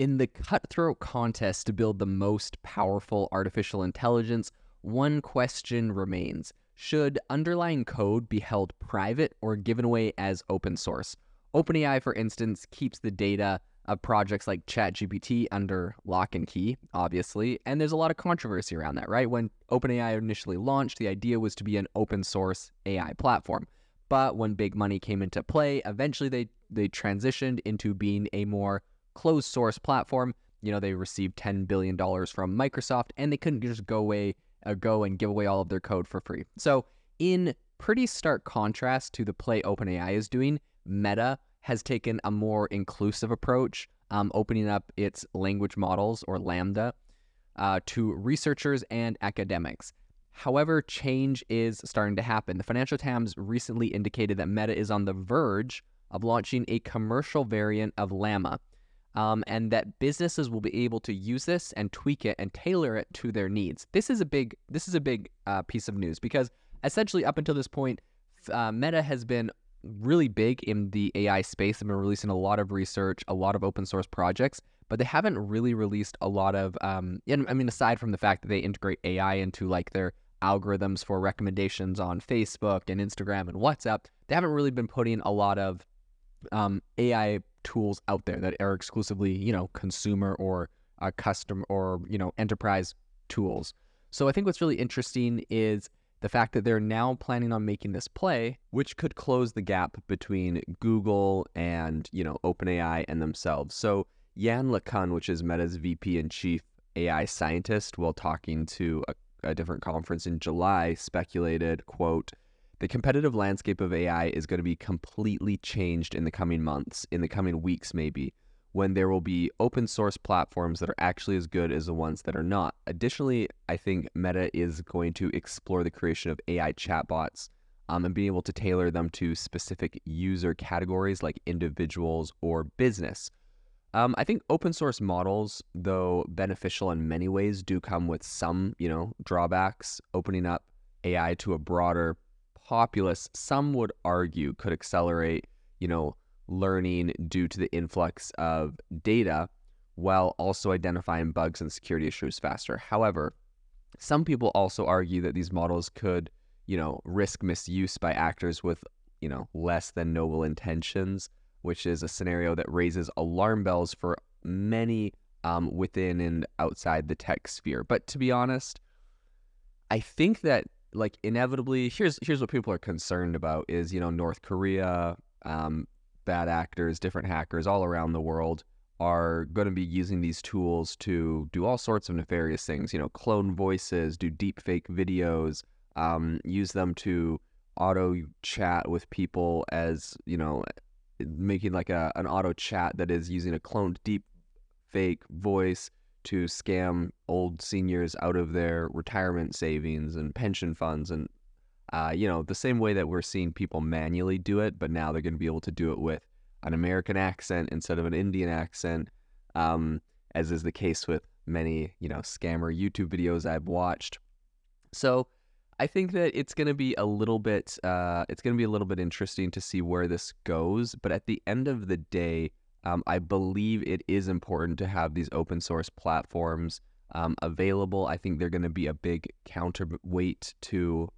In the cutthroat contest to build the most powerful artificial intelligence, one question remains Should underlying code be held private or given away as open source? OpenAI, for instance, keeps the data of projects like ChatGPT under lock and key, obviously, and there's a lot of controversy around that, right? When OpenAI initially launched, the idea was to be an open source AI platform. But when big money came into play, eventually they they transitioned into being a more closed source platform. You know, they received $10 billion from Microsoft and they couldn't just go away, uh, go and give away all of their code for free. So, in pretty stark contrast to the play OpenAI is doing, Meta has taken a more inclusive approach, um, opening up its language models or Llama uh, to researchers and academics. However, change is starting to happen. The Financial Times recently indicated that Meta is on the verge of launching a commercial variant of Llama, um, and that businesses will be able to use this and tweak it and tailor it to their needs. This is a big this is a big uh, piece of news because essentially up until this point, uh, Meta has been really big in the AI space. They've been releasing a lot of research, a lot of open source projects, but they haven't really released a lot of. Um, I mean, aside from the fact that they integrate AI into like their algorithms for recommendations on Facebook and Instagram and WhatsApp, they haven't really been putting a lot of um, AI tools out there that are exclusively, you know, consumer or uh, custom or you know enterprise tools. So I think what's really interesting is the fact that they're now planning on making this play, which could close the gap between Google and, you know, OpenAI and themselves. So Yann LeCun, which is Meta's VP and chief AI scientist, while talking to a, a different conference in July, speculated, quote, the competitive landscape of AI is going to be completely changed in the coming months, in the coming weeks, maybe when there will be open source platforms that are actually as good as the ones that are not. Additionally, I think Meta is going to explore the creation of AI chatbots um, and being able to tailor them to specific user categories like individuals or business. Um, I think open source models, though beneficial in many ways, do come with some, you know, drawbacks. Opening up AI to a broader populace, some would argue, could accelerate, you know, learning due to the influx of data while also identifying bugs and security issues faster. However, some people also argue that these models could, you know, risk misuse by actors with, you know, less than noble intentions, which is a scenario that raises alarm bells for many um, within and outside the tech sphere. But to be honest, I think that like inevitably, here's here's what people are concerned about is you know North Korea, um, bad actors, different hackers all around the world are going to be using these tools to do all sorts of nefarious things. You know, clone voices, do deep fake videos, um, use them to auto chat with people as you know, making like a an auto chat that is using a cloned deep fake voice to scam old seniors out of their retirement savings and pension funds and uh, you know, the same way that we're seeing people manually do it, but now they're going to be able to do it with an American accent instead of an Indian accent, um, as is the case with many, you know, scammer YouTube videos I've watched. So I think that it's going to be a little bit, uh, it's going to be a little bit interesting to see where this goes. But at the end of the day, um, I believe it is important to have these open source platforms um, available. I think they're going to be a big counterweight to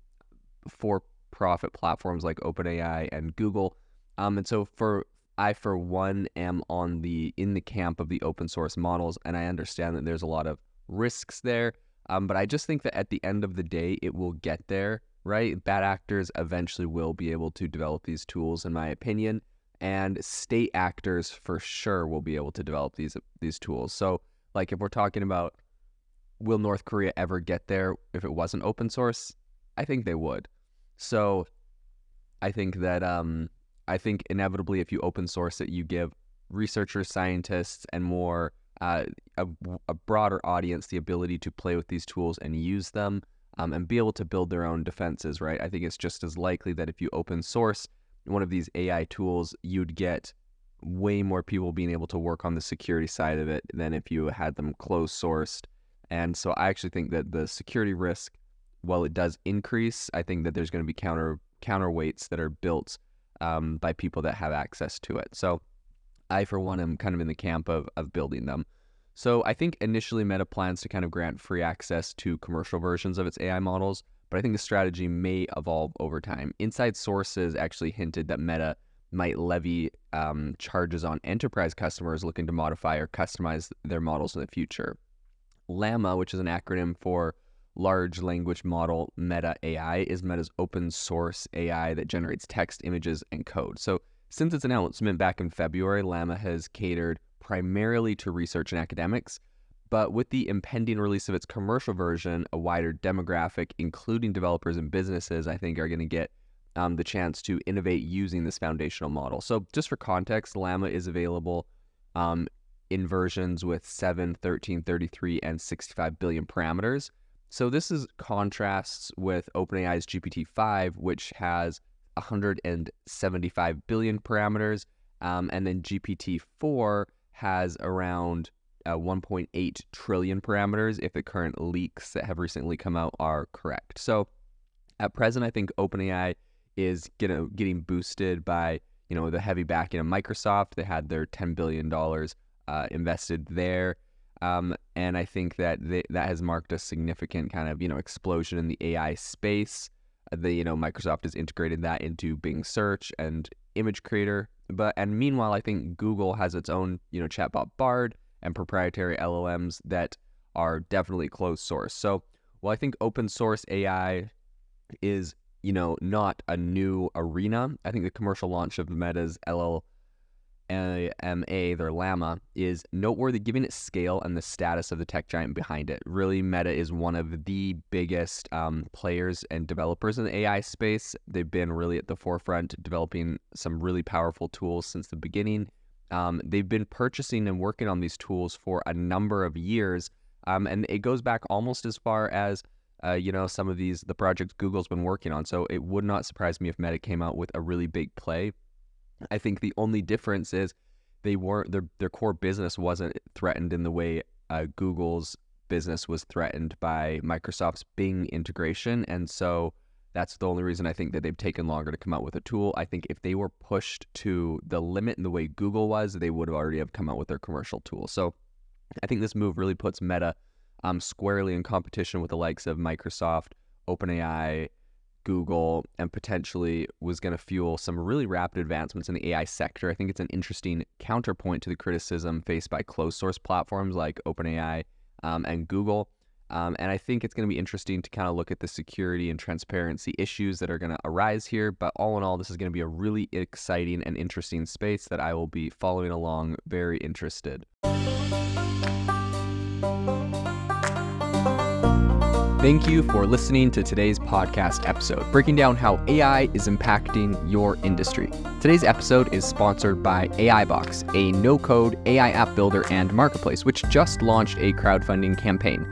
for profit platforms like OpenAI and Google. Um, and so for I for one am on the in the camp of the open source models, and I understand that there's a lot of risks there. Um, but I just think that at the end of the day, it will get there, right? Bad actors eventually will be able to develop these tools, in my opinion, and state actors for sure will be able to develop these these tools. So, like if we're talking about will North Korea ever get there if it wasn't open source? I think they would. So I think that um, I think inevitably, if you open source it, you give researchers, scientists, and more uh, a, a, broader audience the ability to play with these tools and use them um, and be able to build their own defenses. Right? I think it's just as likely that if you open source one of these AI tools, you'd get way more people being able to work on the security side of it than if you had them closed sourced. And so I actually think that the security risk while it does increase, I think that there's going to be counter counterweights that are built um, by people that have access to it. So I, for one, am kind of in the camp of, of building them. So I think initially Meta plans to kind of grant free access to commercial versions of its AI models, but I think the strategy may evolve over time. Inside sources actually hinted that Meta might levy um, charges on enterprise customers looking to modify or customize their models in the future. Llama, which is an acronym for Large Language Model Meta AI, is Meta's open source AI that generates text, images, and code. So since its announcement back in February, Llama has catered primarily to research and academics. But with the impending release of its commercial version, a wider demographic, including developers and businesses, I think are going to get um, the chance to innovate using this foundational model. So, just for context, Llama is available um, in versions with 7, 13, 33, and 65 billion parameters. So, this is contrasts with OpenAI's GPT 5, which has 175 billion parameters, um, and then GPT 4 has around uh, 1.8 trillion parameters if the current leaks that have recently come out are correct. So, at present, I think OpenAI is gonna, getting boosted by you know the heavy backing of Microsoft. They had their ten billion dollars uh, invested there, um, and I think that they, that has marked a significant kind of you know explosion in the AI space. Uh, the you know Microsoft has integrated that into Bing Search and Image Creator, but and meanwhile, I think Google has its own you know chatbot Bard and proprietary LLMs that are definitely closed source. So while I think open source AI is you know, not a new arena. I think the commercial launch of Meta's LLMA, their Llama, is noteworthy given its scale and the status of the tech giant behind it. Really, Meta is one of the biggest um, players and developers in the AI space. They've been really at the forefront, developing some really powerful tools since the beginning. Um, they've been purchasing and working on these tools for a number of years. Um, and it goes back almost as far as uh, you know, some of these, the projects Google's been working on. So it would not surprise me if Meta came out with a really big play. I think the only difference is they weren't, their, their core business wasn't threatened in the way uh, Google's business was threatened by Microsoft's Bing integration. And so that's the only reason I think that they've taken longer to come out with a tool. I think if they were pushed to the limit in the way Google was, they would have already have come out with their commercial tool. So I think this move really puts Meta um, squarely in competition with the likes of Microsoft, OpenAI, Google, and potentially was going to fuel some really rapid advancements in the AI sector. I think it's an interesting counterpoint to the criticism faced by closed source platforms like OpenAI um, and Google. Um, and I think it's going to be interesting to kind of look at the security and transparency issues that are going to arise here. But all in all, this is going to be a really exciting and interesting space that I will be following along very interested. Thank you for listening to today's podcast episode, breaking down how AI is impacting your industry. Today's episode is sponsored by AIbox, a no code AI app builder and marketplace, which just launched a crowdfunding campaign.